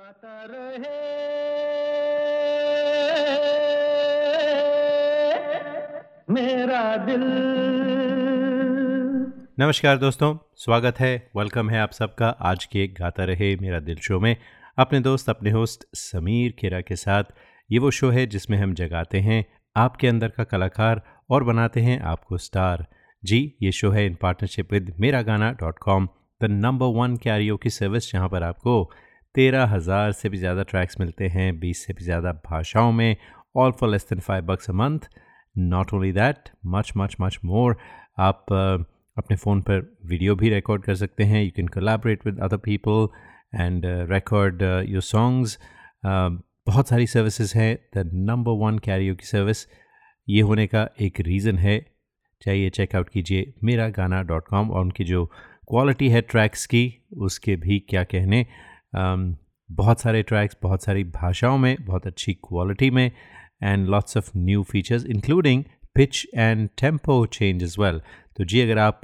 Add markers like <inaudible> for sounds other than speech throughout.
गाता रहे। मेरा दिल। नमस्कार दोस्तों, स्वागत है वेलकम है आप सबका। आज के गाता रहे मेरा दिल शो में अपने दोस्त, अपने होस्ट समीर खेरा के साथ। ये वो शो है जिसमें हम जगाते हैं आपके अंदर का कलाकार और बनाते हैं आपको स्टार जी, ये शो है इन partnership with Mera Gana dot com the number one karaoke की सर्विस जहाँ पर आपको तेरह हज़ार से भी ज़्यादा ट्रैक्स मिलते हैं बीस से भी ज़्यादा भाषाओं में all for less than five bucks a month not only that much much much more आप uh, अपने फ़ोन पर वीडियो भी रिकॉर्ड कर सकते हैं। You can collaborate with other people and record your songs बहुत सारी सर्विसेज़ हैं। द नंबर वन कैरियो की सर्विस ये होने का एक रीज़न है। चाहिए चेकआउट कीजिए मेरा गाना डॉट कॉम और उनकी जो क्वालिटी है ट्रैक्स की उसके भी क्या कहने। बहुत सारे ट्रैक्स बहुत सारी भाषाओं में, बहुत अच्छी क्वालिटी में and lots of new features including pitch and tempo change is well तो जी, अगर आप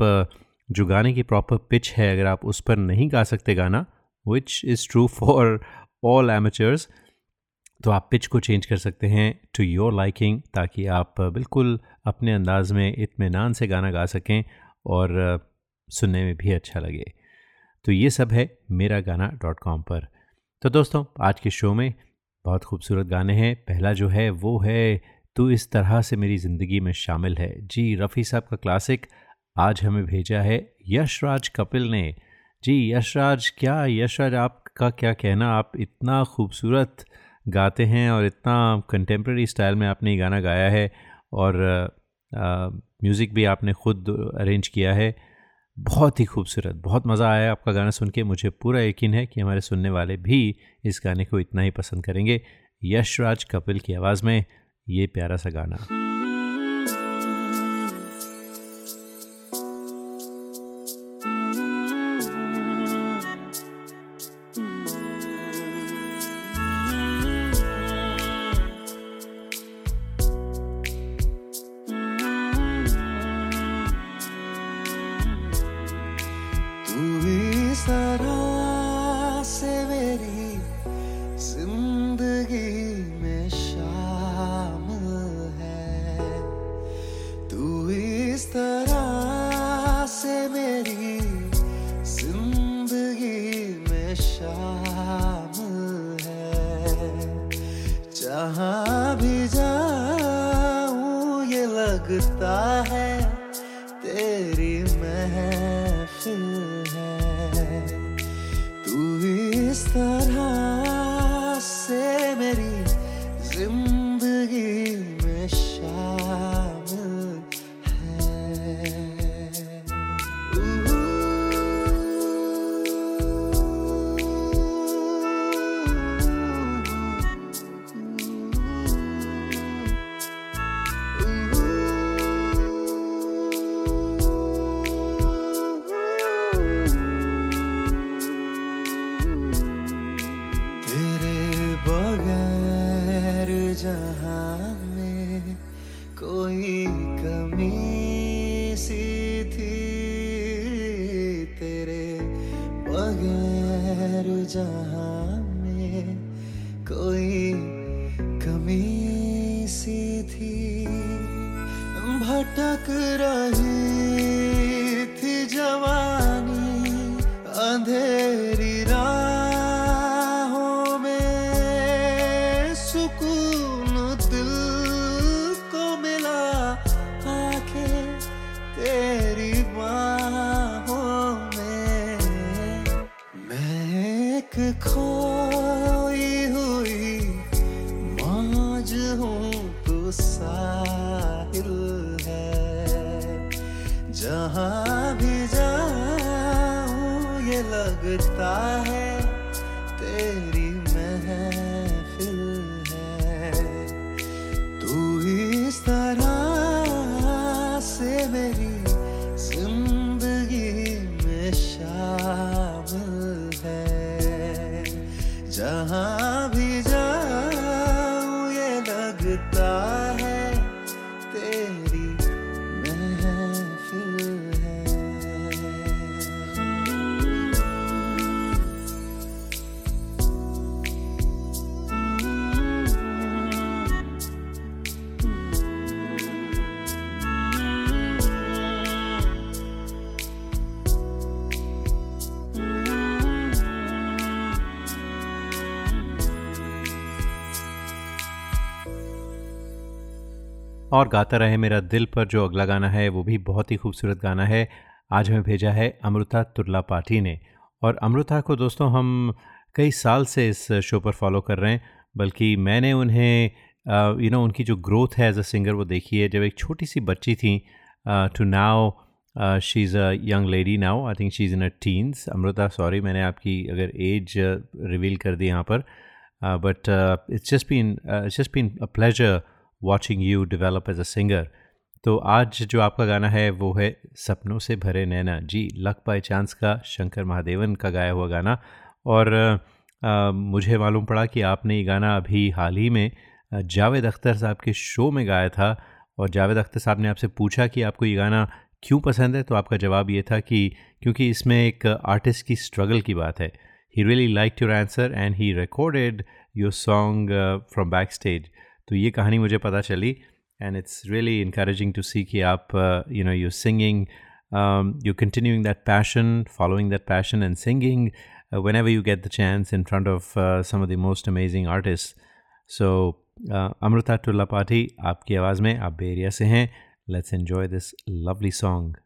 जो गाने की प्रॉपर पिच है, अगर आप उस पर नहीं गा सकते गाना which is true for all amateurs तो आप पिच को चेंज कर सकते हैं टू योर लाइकिंग ताकि आप बिल्कुल अपने अंदाज में इतमान से गाना गा सकें और सुनने में भी अच्छा लगे। तो ये सब है मेरा गाना डॉट कॉम पर। तो दोस्तों, आज के शो में बहुत खूबसूरत गाने हैं। पहला जो है, वो है, तू इस तरह से मेरी ज़िंदगी में शामिल है। जी, रफ़ी साहब का क्लासिक आज हमें भेजा है यशराज कपिल ने। जी, यशराज, क्या यशराज, आपका क्या कहना? आप इतना खूबसूरत गाते हैं और इतना कंटेम्प्रेरी स्टाइल में आपने ये गाना गाया है और म्यूज़िक भी आपने ख़ुद अरेंज किया है। बहुत ही खूबसूरत, बहुत मज़ा आया आपका गाना सुन के। मुझे पूरा यकीन है कि हमारे सुनने वाले भी इस गाने को इतना ही पसंद करेंगे। यशराज कपिल की आवाज़ में ये प्यारा सा गाना। जहाँ में कोई कमी सी थी तेरे बगैर जहाँ और गाता रहे मेरा दिल पर जो अगला गाना है, वो भी बहुत ही खूबसूरत गाना है। आज हमें भेजा है अमृता तुर्ला पाठी ने। और अमृता को दोस्तों, हम कई साल से इस शो पर फॉलो कर रहे हैं, बल्कि मैंने उन्हें यू नो उनकी जो ग्रोथ है एज अ सिंगर वो देखी है। जब एक छोटी सी बच्ची थी to now she is a young lady now I think she is in a teens Amrita sorry मैंने आपकी अगर एज रिवील कर दी यहाँ पर। But it's just been it's just been a pleasure watching you develop as a singer तो आज जो आपका गाना है वो है सपनों से भरे नैना। जी लक बाई चांस का शंकर महादेवन का गाया हुआ गाना। और आ, मुझे मालूम पड़ा कि आपने ये गाना अभी हाल ही में जावेद अख्तर साहब के शो में गाया था। और जावेद अख्तर साहब ने आपसे पूछा कि आपको ये गाना क्यों पसंद है? तो आपका जवाब ये था कि क्योंकि इसमें एक आर्टिस्ट की स्ट्रगल की बात है। He really like your answer and he recorded your song from backstage तो ये कहानी मुझे पता चली and it's really encouraging to see कि आप you know you singing you continuing that passion following that passion and singing whenever you get the chance in front of some of the most amazing artist so Amrita टुल्ला पाठी आपकी आवाज़ में आप बेरिया से हैं. Let's enjoy this lovely song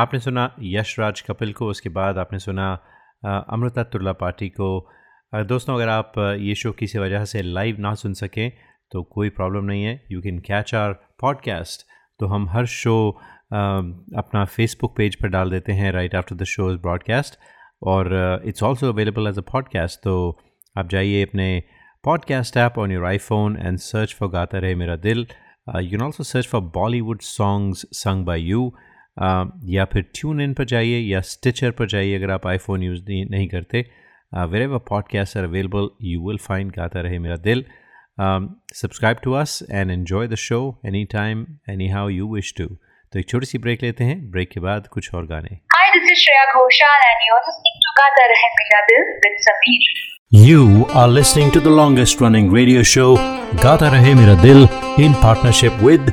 आपने सुना यशराज कपिल को, उसके बाद आपने सुना अमृता तुल्ला पार्टी को। दोस्तों, अगर आप ये शो किसी वजह से लाइव ना सुन सकें तो कोई प्रॉब्लम नहीं है। You can catch our podcast. तो हम हर शो अपना फेसबुक पेज पर डाल देते हैं, right after the show is broadcast. और it's also available as a podcast. तो आप जाइए अपने podcast app on your iPhone and search for Gaata Rahe Mera Dil. You can also search for Bollywood songs sung by you. या फिर tune in पर जाइए या स्टिचर पर जाइए अगर आप आईफोन यूज़ नहीं करते wherever podcast are available you will find Gaata Rahe Mera Dil subscribe to us and enjoy the show any time anyhow you wish to तो एक छोटी सी ब्रेक लेते हैं ब्रेक के बाद कुछ और गाने Hi, this is Shreya Ghoshal and you're listening to Gata Rahe Mera Dil with Sameer. You are listening to the longest running radio show Gata Rahe Mera Dil in partnership with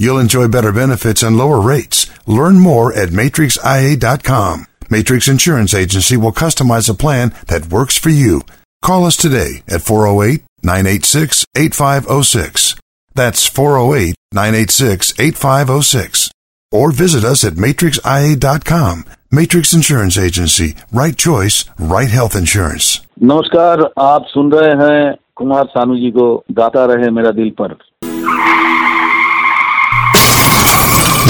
You'll enjoy better benefits and lower rates. Learn more at matrixia.com. Matrix Insurance Agency will customize a plan that works for you. Call us today at 408 986 8506. That's 408 986 8506 or visit us at matrixia.com. Matrix Insurance Agency, right choice, right health insurance. नमस्कार आप सुन रहे हैं कुमार सानू जी को गाता रहे मेरा दिल पर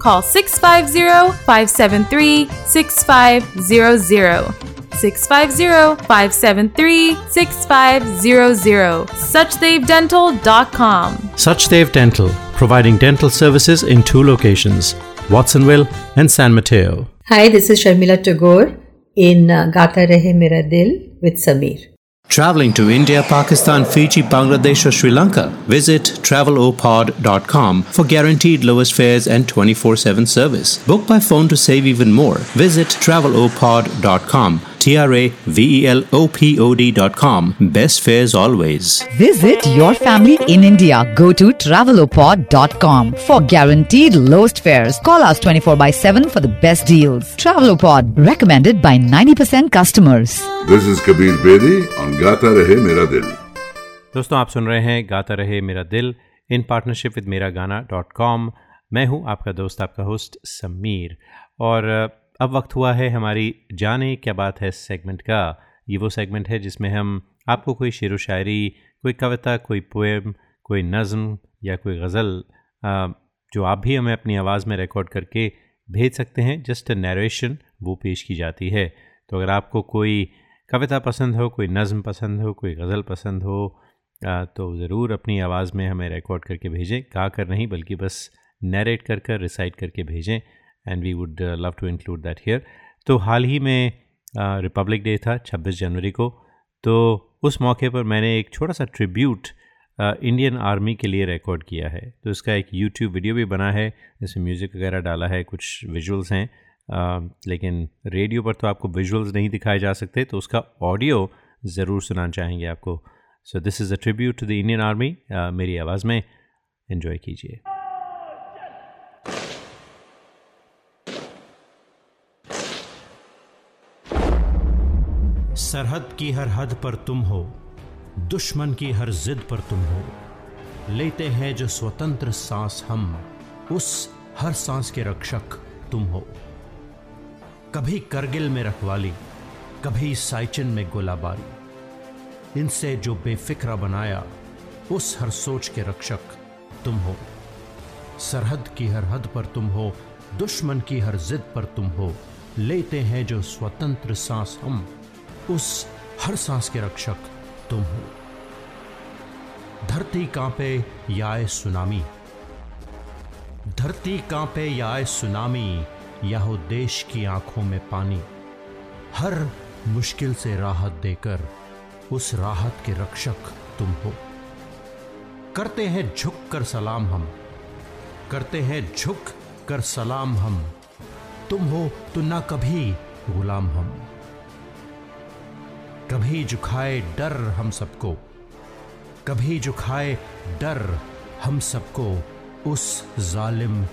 call 650 573 6500. 650-573-6500. SuchdevDental.com. Suchdev Dental, providing dental services in two locations, Watsonville and San Mateo. Hi, this is Sharmila Tagore in uh, Gata Rahe Mera Dil with Sameer. Traveling to India, Pakistan, Fiji, Bangladesh, or Sri Lanka? Visit travelopod.com for guaranteed lowest fares and 24 7 service. Book by phone to save even more. Visit travelopod.com. T R A V E L O P O D.com. Best fares always. Visit your family in India. Go to travelopod.com for guaranteed lowest fares. Call us 24 by 7 for the best deals. Travelopod recommended by 90% customers. This is Kabir Bedi on Gata Rahe Mera Dil. दोस्तों आप सुन रहे हैं गाता रहे मेरा दिल in partnership with Mera गाना dot com मैं हूं आपका दोस्त आपका होस्ट समीर और अब वक्त हुआ है हमारी जाने क्या बात है सेगमेंट का। ये वो सेगमेंट है जिसमें हम आपको कोई शेर व शायरी, कोई कविता, कोई पोएम कोई नज़म या कोई गज़ल जो आप भी हमें अपनी आवाज़ में रिकॉर्ड करके भेज सकते हैं। जस्ट नरेशन वो पेश की जाती है। तो अगर आपको कोई कविता पसंद हो, कोई नज़म पसंद हो, कोई गज़ल पसंद हो तो ज़रूर अपनी आवाज़ में हमें रिकॉर्ड करके भेजें। गा कर नहीं, बल्कि बस नरेट कर कर रिसाइट करके भेजें। And we would love to include that here तो हाल ही में रिपब्लिक डे था 26 जनवरी को। तो उस मौके पर मैंने एक छोटा सा ट्रिब्यूट इंडियन आर्मी के लिए रिकॉर्ड किया है। तो इसका एक यूट्यूब वीडियो भी बना है, जिसमें म्यूज़िक वगैरह डाला है, कुछ विजुअल्स हैं। लेकिन रेडियो पर तो आपको विजुअल्स नहीं दिखाए जा सकते तो उसका ऑडियो ज़रूर सुनाना चाहेंगे आपको। So this is a tribute to the Indian army मेरी आवाज़ में इन्जॉय कीजिए। सरहद की हर हद पर तुम हो, दुश्मन की हर जिद पर तुम हो। लेते हैं जो स्वतंत्र सांस हम, उस हर सांस के रक्षक तुम हो। कभी करगिल में रखवाली, कभी साइचिन में गोलाबारी। इनसे जो बेफिक्रा बनाया, उस हर सोच के रक्षक तुम हो। सरहद की हर हद पर तुम हो, दुश्मन की हर जिद पर तुम हो। लेते हैं जो स्वतंत्र सांस हम उस हर सांस के रक्षक तुम हो। धरती कांपे या आए सुनामी। धरती कांपे या आए सुनामी या हो देश की आँखों में पानी। हर मुश्किल से राहत देकर उस राहत के रक्षक तुम हो। करते हैं झुक कर सलाम हम। करते हैं झुक कर सलाम हम। तुम हो तो ना कभी गुलाम हम। कभी झुकाए डर हम सबको। कभी झुकाए डर हम सबको। उस जालिम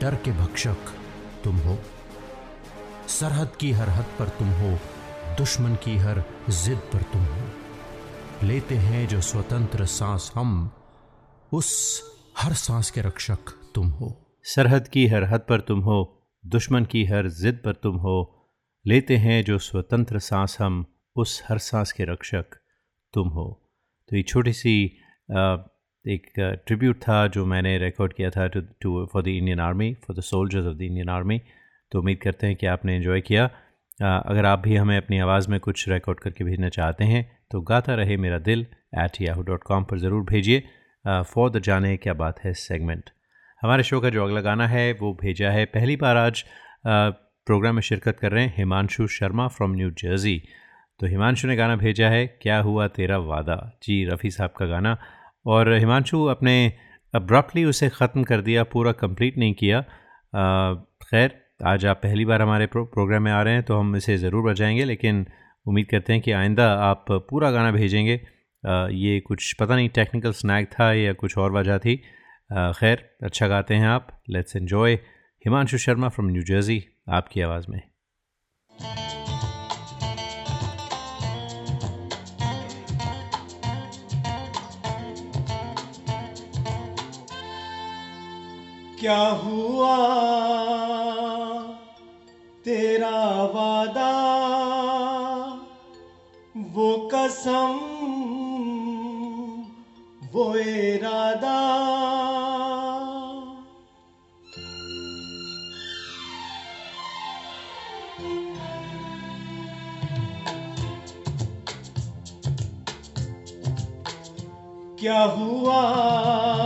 डर के भक्षक तुम हो। सरहद की हर हद पर तुम हो, दुश्मन की हर जिद पर तुम हो। लेते हैं जो स्वतंत्र सांस हम, उस हर सांस के रक्षक तुम हो। सरहद की हर हद पर तुम हो, दुश्मन की हर जिद पर तुम हो। लेते हैं जो स्वतंत्र सांस हम उस हर सांस के रक्षक तुम हो। तो ये छोटी सी एक ट्रिब्यूट था जो मैंने रिकॉर्ड किया था to for the Indian army for the soldiers of the Indian army तो उम्मीद करते हैं कि आपने इन्जॉय किया। अगर आप भी हमें अपनी आवाज़ में कुछ रिकॉर्ड करके भेजना चाहते हैं तो गाता रहे मेरा दिल एट याहू डॉट कॉम पर ज़रूर भेजिए। फॉर द जाने क्या बात है सेगमेंट हमारे शो का जो अगला गाना है, वो भेजा है। पहली बार आज प्रोग्राम में शिरकत कर रहे हैं Himanshu Sharma from New Jersey तो हिमांशु ने गाना भेजा है क्या हुआ तेरा वादा? जी रफ़ी साहब का गाना। और हिमांशु अपने अब्रप्टली उसे ख़त्म कर दिया पूरा कंप्लीट नहीं किया। खैर आज आप पहली बार हमारे प्रो, प्रोग्राम में आ रहे हैं तो हम इसे ज़रूर बजाएँगे लेकिन उम्मीद करते हैं कि आइंदा आप पूरा गाना भेजेंगे। आ, ये कुछ पता नहीं टेक्निकल स्नैक था या कुछ और वजह थी। खैर अच्छा गाते हैं आप। Let's enjoy Himanshu Sharma from New Jersey आपकी आवाज़ में। क्या हुआ? तेरा वादा वो कसम वो इरादा। क्या हुआ?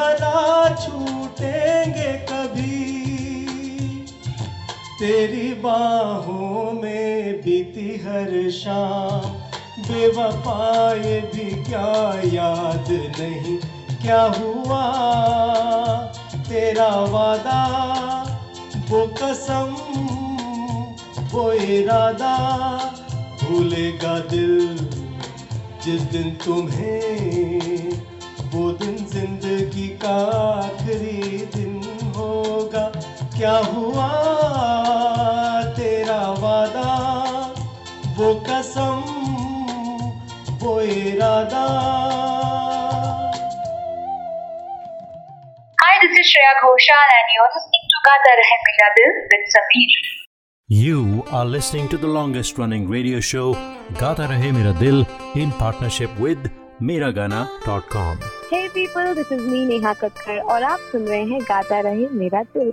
भला छूटेंगे कभी। तेरी बाहों में बीती हर शाम। बेवफाए भी क्या याद नहीं, क्या हुआ? तेरा वादा, वो कसम, वो इरादा। भूलेगा दिल जिस दिन तुम्हें वो दिन ज़िंदगी का आखिरी दिन होगा क्या हुआ तेरा वादा वो कसम वो इरादा Hi, this is Shreya Ghoshal and you're listening to Gata Rahe Mera Dil with Sameer. You are listening to the longest running radio show Gata Rahe Mera Dil in partnership with Miragana.com. Hey people, this is me Neha Kakkar और आप सुन रहे हैं गाता रहे मेरा दिल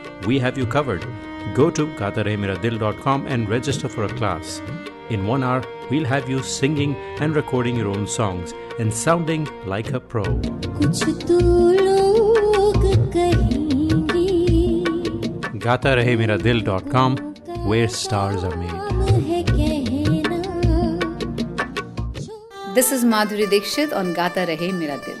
we have you covered. Go to gatarehmeradil.com and register for a class. In one hour, we'll have you singing and recording your own songs and sounding like a pro. gatarehmeradil.com, where stars are made. This is Madhuri Dixit on Gata Rahe Mera Dil.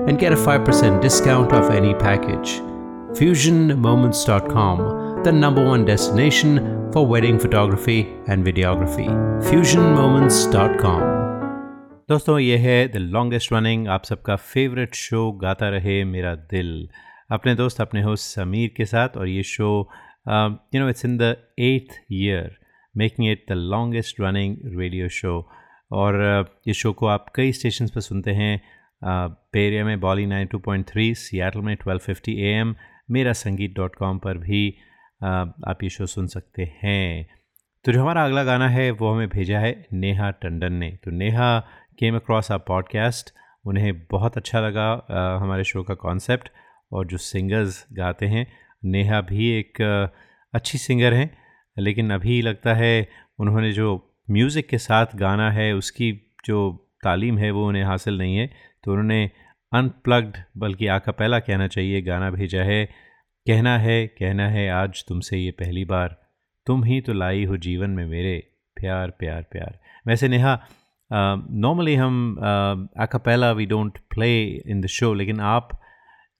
and get a 5% discount off any package. FusionMoments.com, the number one destination for wedding photography and videography. FusionMoments.com. दोस्तों ये है the longest running आप सबका favourite show गाता रहे मेरा दिल अपने दोस्त अपने होस्ट समीर के साथ और ये show you know it's in the eighth year making it the longest running radio show और इस शो को आप कई स्टेशन पर सुनते हैं पे एरिया में Bolly nine two point three, Seattle में twelve fifty A M Mera Sangeet dot com पर भी आप ये शो सुन सकते हैं। तो जो हमारा अगला गाना है, वो हमें भेजा है नेहा टंडन ने। तो Neha came across a podcast उन्हें बहुत अच्छा लगा हमारे शो का कॉन्सेप्ट और जो सिंगर्स गाते हैं, नेहा भी एक अच्छी सिंगर हैं, लेकिन अभी लगता है उन्होंने जो म्यूज़िक के साथ गाना है, उसकी जो तालीम है, वो उन्हें हासिल नहीं है। तो उन्होंने अनप्लग्ड, बल्कि आका पहला कहना चाहिए, गाना भेजा है। कहना है कहना है, आज तुमसे ये पहली बार। तुम ही तो लाई हो जीवन में मेरे। प्यार प्यार प्यार। वैसे नेहा नॉर्मली हम a cappella we don't play in the show लेकिन आप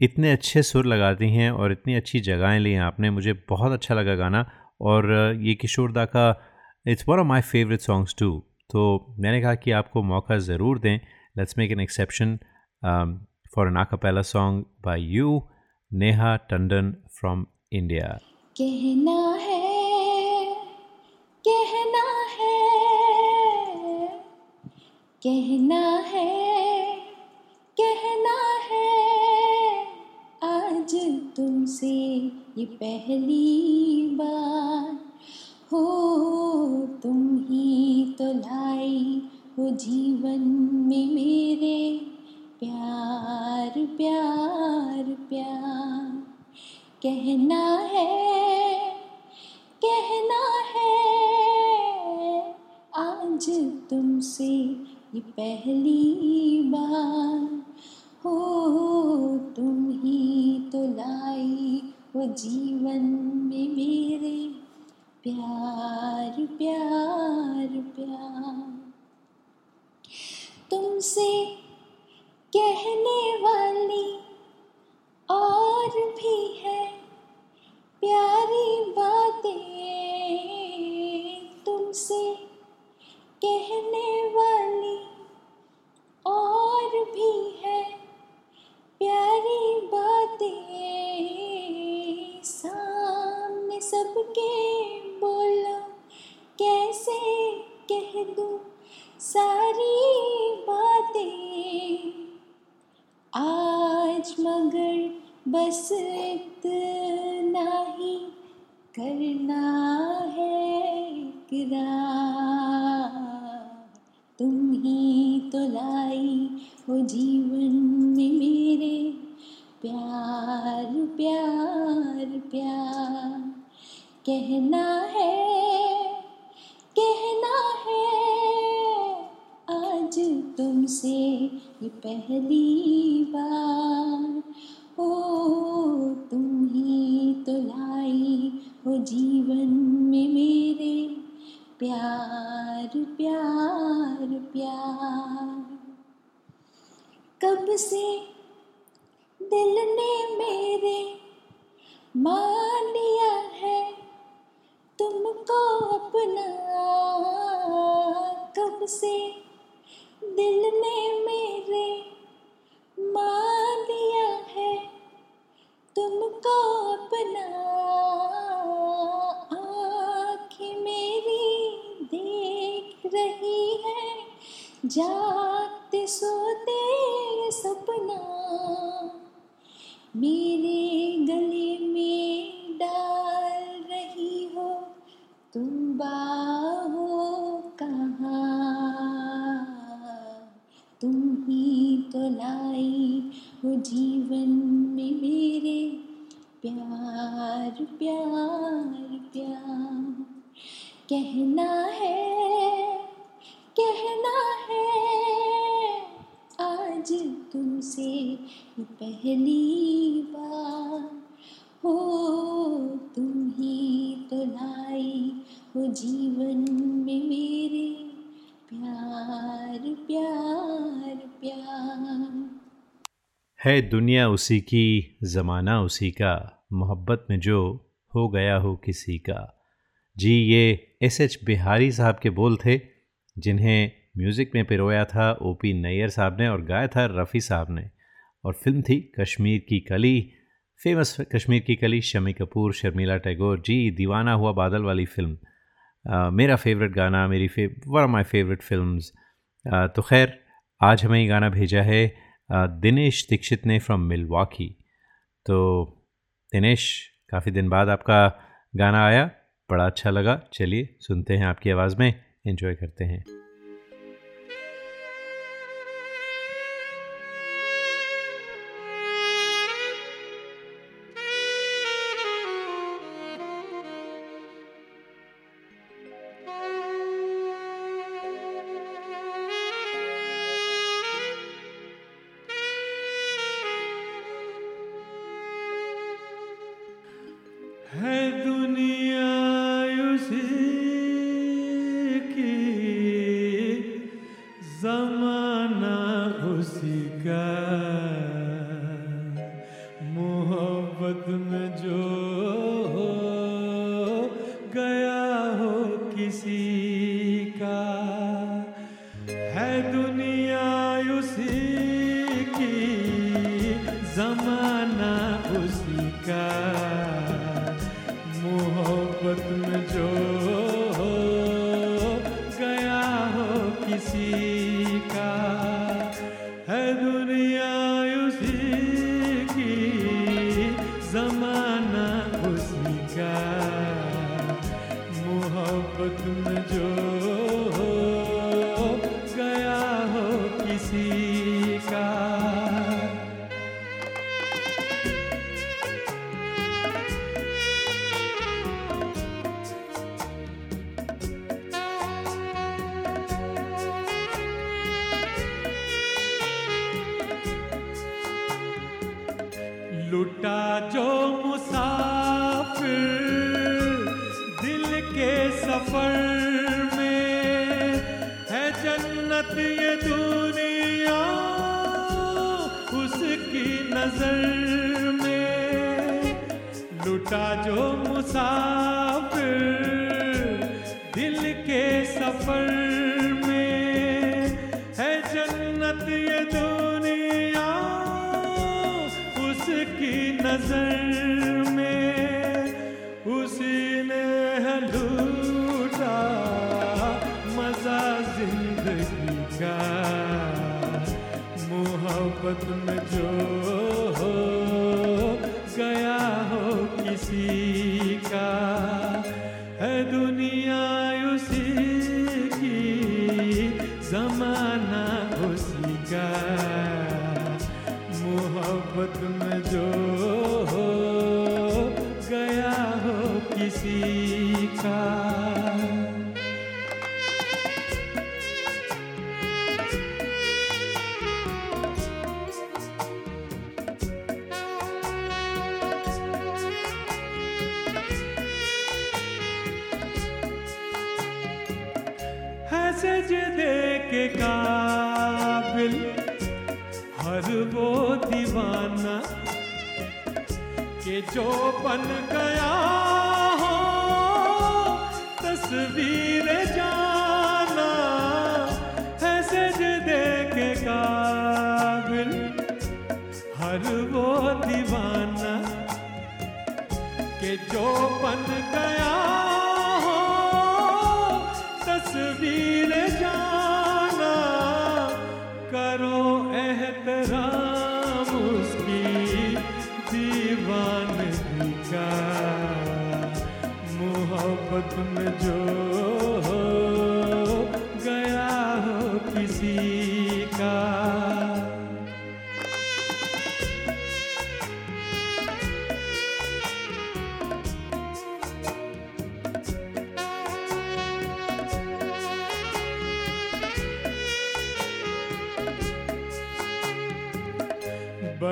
इतने अच्छे सुर लगाती हैं और इतनी अच्छी जगहें ली हैं आपने। मुझे बहुत अच्छा लगा गाना और ये किशोर दा का it's one of my favourite songs too तो मैंने कहा कि आपको मौका ज़रूर दें। Let's make an exception for an a cappella song by you Neha Tandon from India कहना है कहना है कहना है कहना है आज तुमसे ये पहली बार हो तुम ही तो लाई हो जीवन में मेरे प्यार प्यार प्यार। कहना है कहना है, आज तुमसे ये पहली बार। हो तुम ही तो लाई हो जीवन में मेरे प्यार प्यार प्यार। तुमसे कहने वाली और भी है प्यारी बातें तुमसे कहने वाली और भी है प्यारी बातें सामने सबके बोलो, कैसे कह दूँ? सारी बातें। आज मगर बस इतना ही करना है तुम ही तो लाई हो जीवन में मेरे प्यार प्यार प्यार। कहना है कहना है आज तुमसे ये पहली बार। ओ, तुम ही तो लाई हो जीवन में मेरे। प्यार प्यार प्यार। कब से दिल ने मेरे मान लिया है तुमको अपना? कब से दिल ने मेरे मान लिया है, तुमको अपना आँखें मेरी देख रही है, जागते सोते सपना मेरे है दुनिया उसी की, ज़माना उसी का, मोहब्बत में जो हो गया हो किसी का। जी, ये एस एच बिहारी साहब के बोल थे, जिन्हें म्यूज़िक में पिरोया था ओ पी नैयर साहब ने और गाया था रफ़ी साहब ने। और फ़िल्म थी कश्मीर की कली, फ़ेमस कश्मीर की कली, शमी कपूर, शर्मिला टैगोर। जी, दीवाना हुआ बादल वाली फ़िल्म। मेरा फेवरेट गाना, मेरी फे one of my favourite film तो खैर, आज हमें ये गाना भेजा है। Uh, दिनेश दीक्षित ने फ्रॉम मिलवाकी तो दिनेश काफ़ी दिन बाद आपका गाना आया, बड़ा अच्छा लगा। चलिए, सुनते हैं आपकी आवाज़ में एंजॉय करते हैं। है दुनिया उसी की जमाना उसी का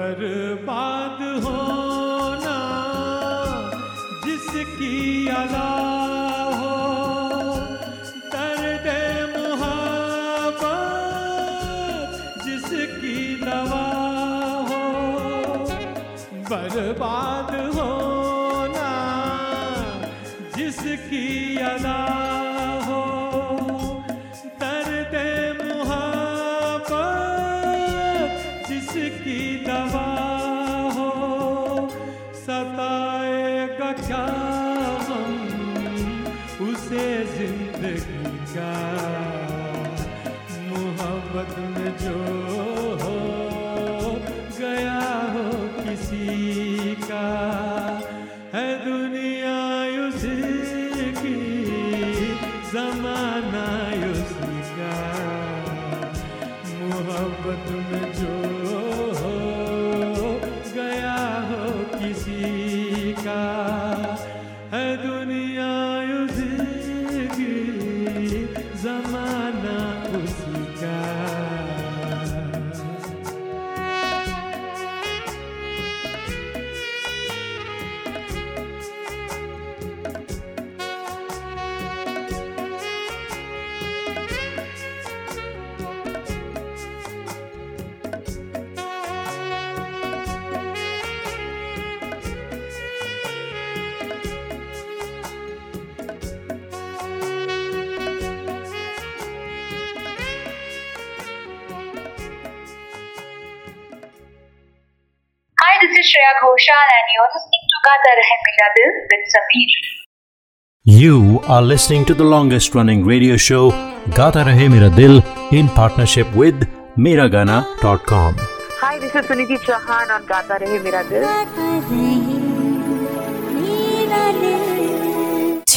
बर्बाद होना जिसकी अला Shreya Ghoshal and you're listening to Gata Rahe Mera Dil with Sameer. You are listening to the longest running radio show Gata Rahe Mera Dil in partnership with Miragana.com. Hi, this is Suniti Chauhan on Gata Rahe Mera Dil.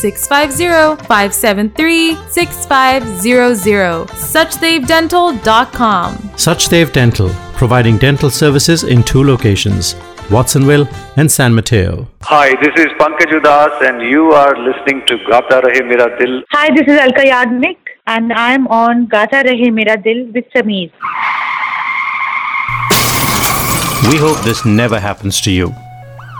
650 573 6500. SuchdevDental.com. Suchdev Dental, providing dental services in two locations, Watsonville and San Mateo. Hi, this is Pankaj Udas and you are listening to Gata Rahe Mera Dil. Hi, this is Alka Yagnik and I am on Gata Rahe Mera Dil with Sameer. We hope this never happens to you.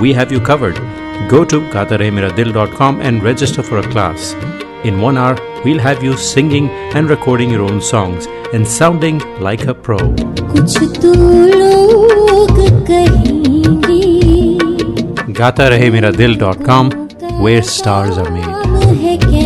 we have you covered. Go to gatarehemiradil.com and register for a class. In one hour, we'll have you singing and recording your own songs and sounding like a pro. Gatarehemiradil.com, where stars are made.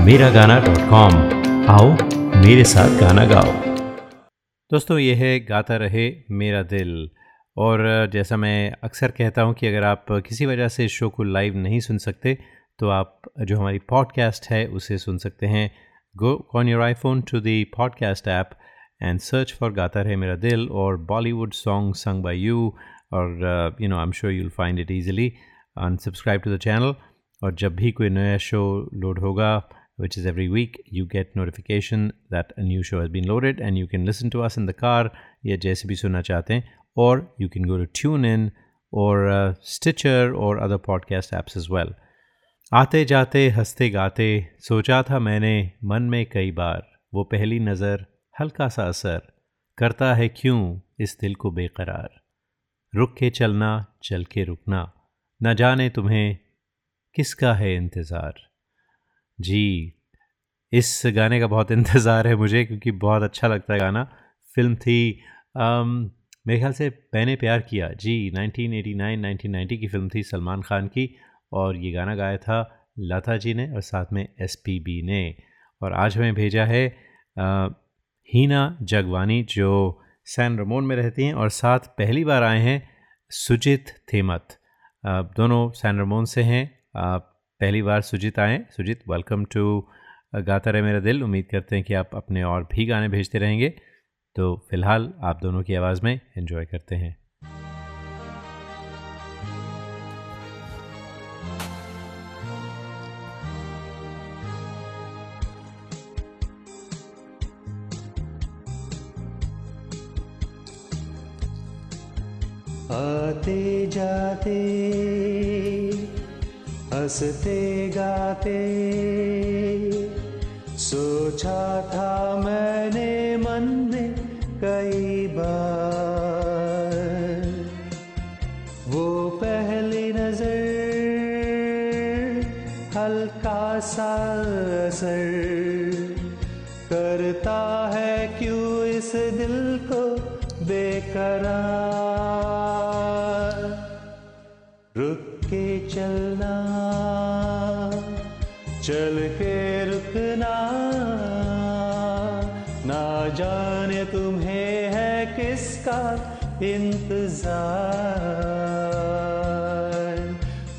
Mera Gana dot com. आओ, मेरे साथ गाना गाओ। दोस्तों यह है गाता रहे मेरा दिल। और जैसा मैं अक्सर कहता हूँ कि अगर आप किसी वजह से इस शो को लाइव नहीं सुन सकते तो आप जो हमारी पॉडकास्ट है, उसे सुन सकते हैं। Go on your iPhone to the podcast app and search for Gaata Rahe Mera Dil और Bollywood song sung by you और you know I am sure you'll find it easily unsubscribe to the channel और जब भी कोई नया show load होगा which is every week you get notification that a new show has been loaded and you can listen to us in the car या जैसे भी सुनना चाहते हैं or you can go to TuneIn or uh, Stitcher or other podcast apps as well. आते जाते हँसते गाते सोचा था मैंने मन में कई बार वो पहली नज़र हल्का सा असर करता है क्यों इस दिल को बेकरार रुक के चलना चल के रुकना न जाने तुम्हें किसका है इंतज़ार जी इस गाने का बहुत इंतज़ार है मुझे क्योंकि बहुत अच्छा लगता है गाना। फ़िल्म थी um, मेरे ख्याल से मैंने प्यार किया। जी 1989-1990 की फ़िल्म थी सलमान खान की और ये गाना गाया था लता जी ने और साथ में एसपीबी ने। और आज हमें भेजा है आ, हीना जगवानी जो सैन रमोन में रहती हैं और साथ पहली बार आए हैं सुजित थेमत। दोनों सैन रमोन से हैं। पहली बार सुजीत आए। सुजित वेलकम टू गाता रहे मेरा दिल। उम्मीद करते हैं कि आप अपने और भी गाने भेजते रहेंगे। तो फ़िलहाल आप दोनों की आवाज़ में एंजॉय करते हैं। आते जाते हँसते गाते। सोचा था मैंने मन में कई बार। वो पहली नज़र, हल्का सा असर करता है क्यों इस दिल को बेकरार? चल के रुकना। ना जाने तुम्हें है किसका इंतज़ार।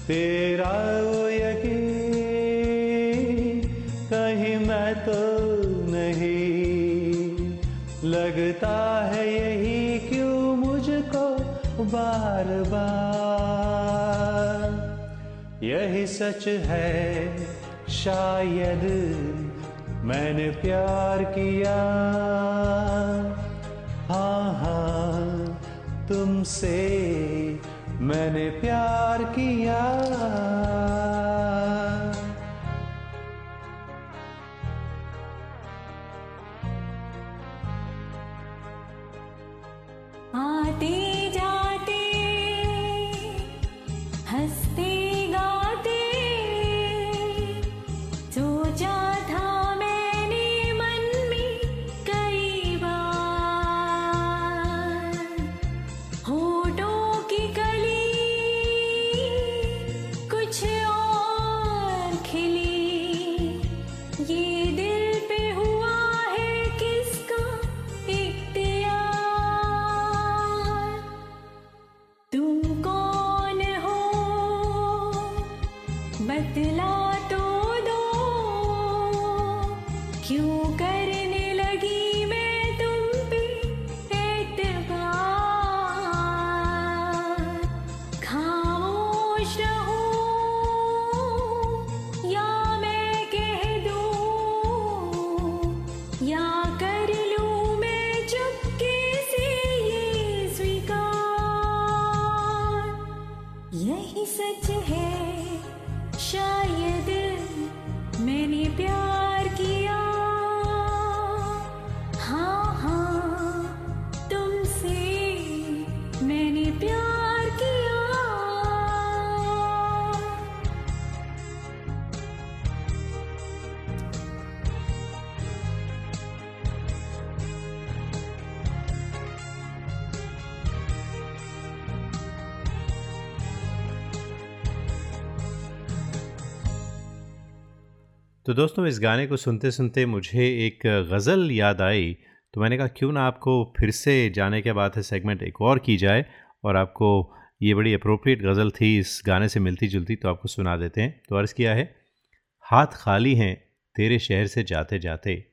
तेरा वो यकीन, कहीं मैं तो नहीं। लगता है यही क्यों मुझको बार बार। यही सच है शायद मैंने प्यार किया। हाँ हाँ तुमसे मैंने प्यार किया। तो दोस्तों, इस गाने को सुनते सुनते मुझे एक गज़ल याद आई। तो मैंने कहा, क्यों ना आपको फिर से जाने के बाद है सेगमेंट एक और की जाए? और आपको ये बड़ी अप्रोप्रिएट गज़ल थी, इस गाने से मिलती जुलती तो आपको सुना देते हैं। तो अर्ज़ किया है, हाथ खाली हैं, तेरे शहर से जाते जाते।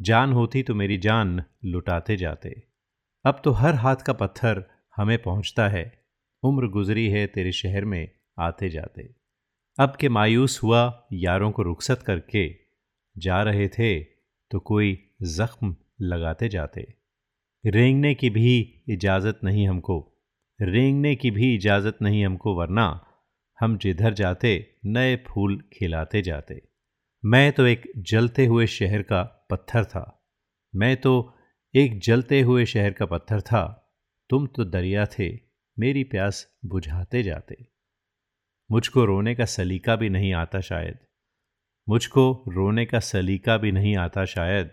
जान होती तो मेरी जान लुटाते जाते। अब तो हर हाथ का पत्थर हमें पहुँचता है। उम्र गुजरी है तेरे शहर में आते जाते। अब के मायूस हुआ यारों को रुखसत करके, जा रहे थे तो कोई जख्म लगाते जाते। रेंगने की भी इजाज़त नहीं हमको, रेंगने की भी इजाज़त नहीं हमको, वरना हम जिधर जाते, नए फूल खिलाते जाते। मैं तो एक जलते हुए शहर का पत्थर था। मैं तो एक जलते हुए शहर का पत्थर था। तुम तो दरिया थे, मेरी प्यास बुझाते जाते। मुझको रोने का सलीका भी नहीं आता शायद। मुझको रोने का सलीका भी नहीं आता शायद।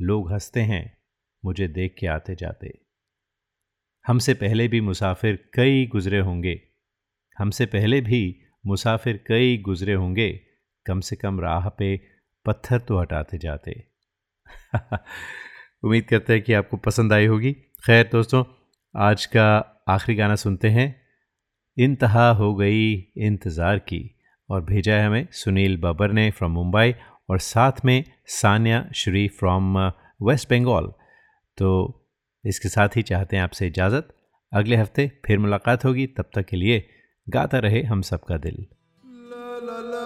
लोग हँसते हैं, मुझे देख के आते जाते। हमसे पहले भी मुसाफिर कई गुजरे होंगे। हमसे पहले भी मुसाफिर कई गुजरे होंगे। कम से कम राह पे पत्थर तो हटाते जाते। <laughs> उम्मीद करते हैं कि आपको पसंद आई होगी। खैर दोस्तों, आज का आखिरी गाना सुनते हैं। इंतहा हो गई इंतज़ार की और भेजा है हमें सुनील बाबर ने फ्रॉम मुंबई और साथ में सानिया श्री फ्रॉम वेस्ट बंगाल तो इसके साथ ही चाहते हैं आपसे इजाज़त। अगले हफ़्ते फिर मुलाकात होगी। तब तक के लिए गाता रहे हम सबका दिल। ला ला ला।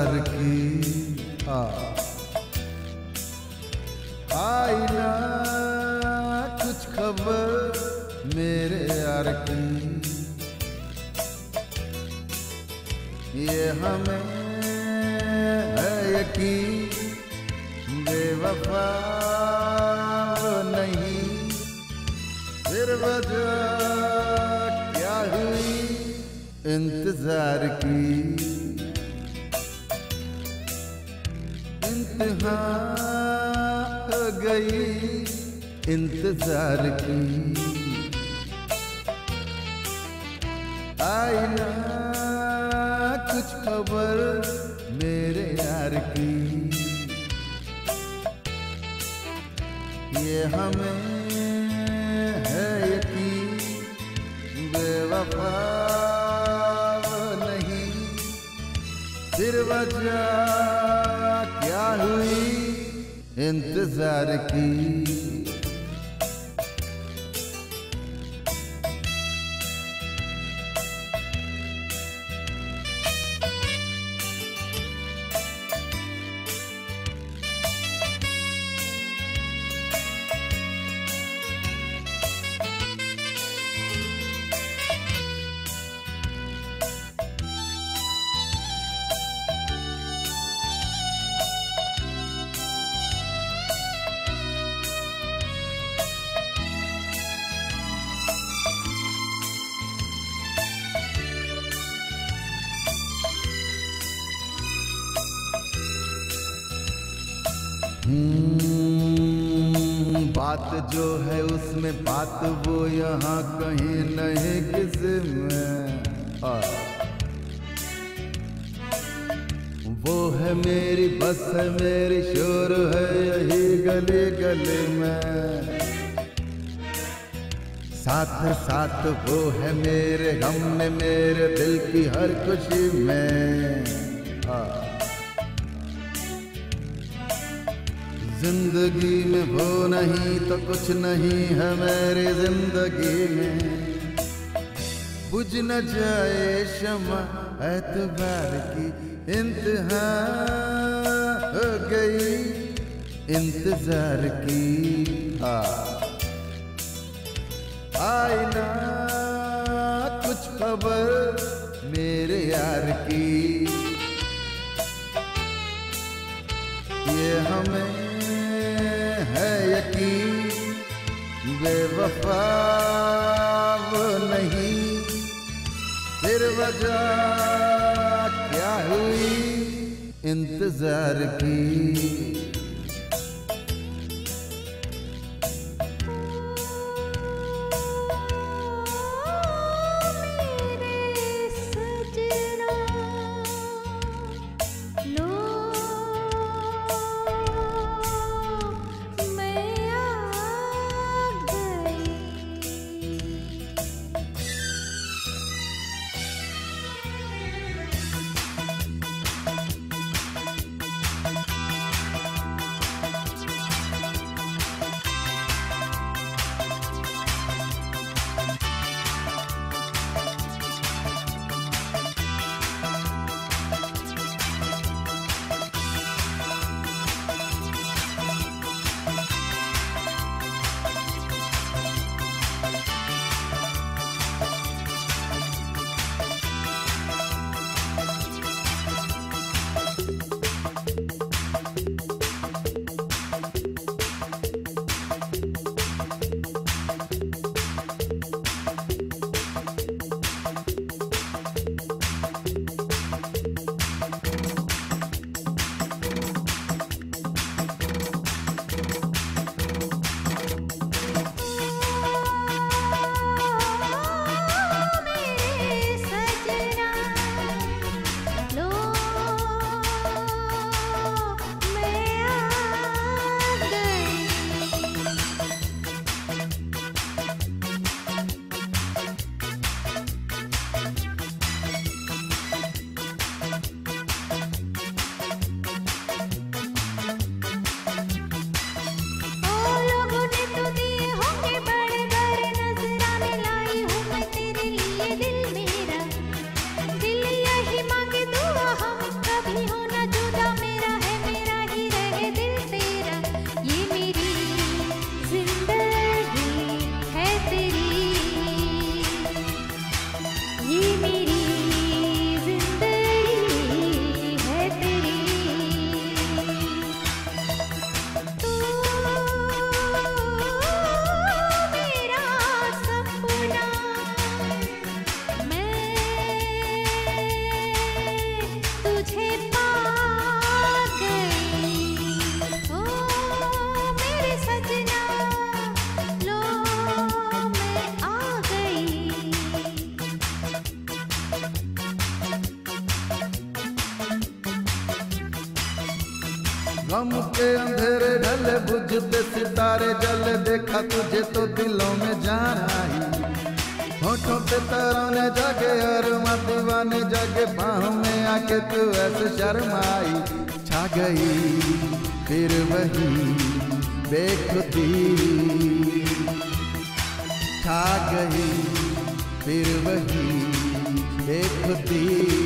इंतज़ार की। बात जो है उसमें बात वो यहाँ कहीं नहीं किसी में। आ, वो है मेरी बस है मेरी शोर है यही गले गले में। साथ साथ वो है मेरे गम में मेरे दिल की हर खुशी में। ज़िंदगी में वो नहीं तो कुछ नहीं है मेरी ज़िंदगी में। बुझ न जाए शमा एतबार की इंतहा हो गई। इंतज़ार की आ। आई ना कुछ खबर मेरे यार की। ये हमें बेवफा नहीं। फिर वजह क्या हुई? इंतज़ार की। आके तू ऐसे शर्माई छा गई फिर वही बेखुदी। छा गई फिर वही बेखुदी।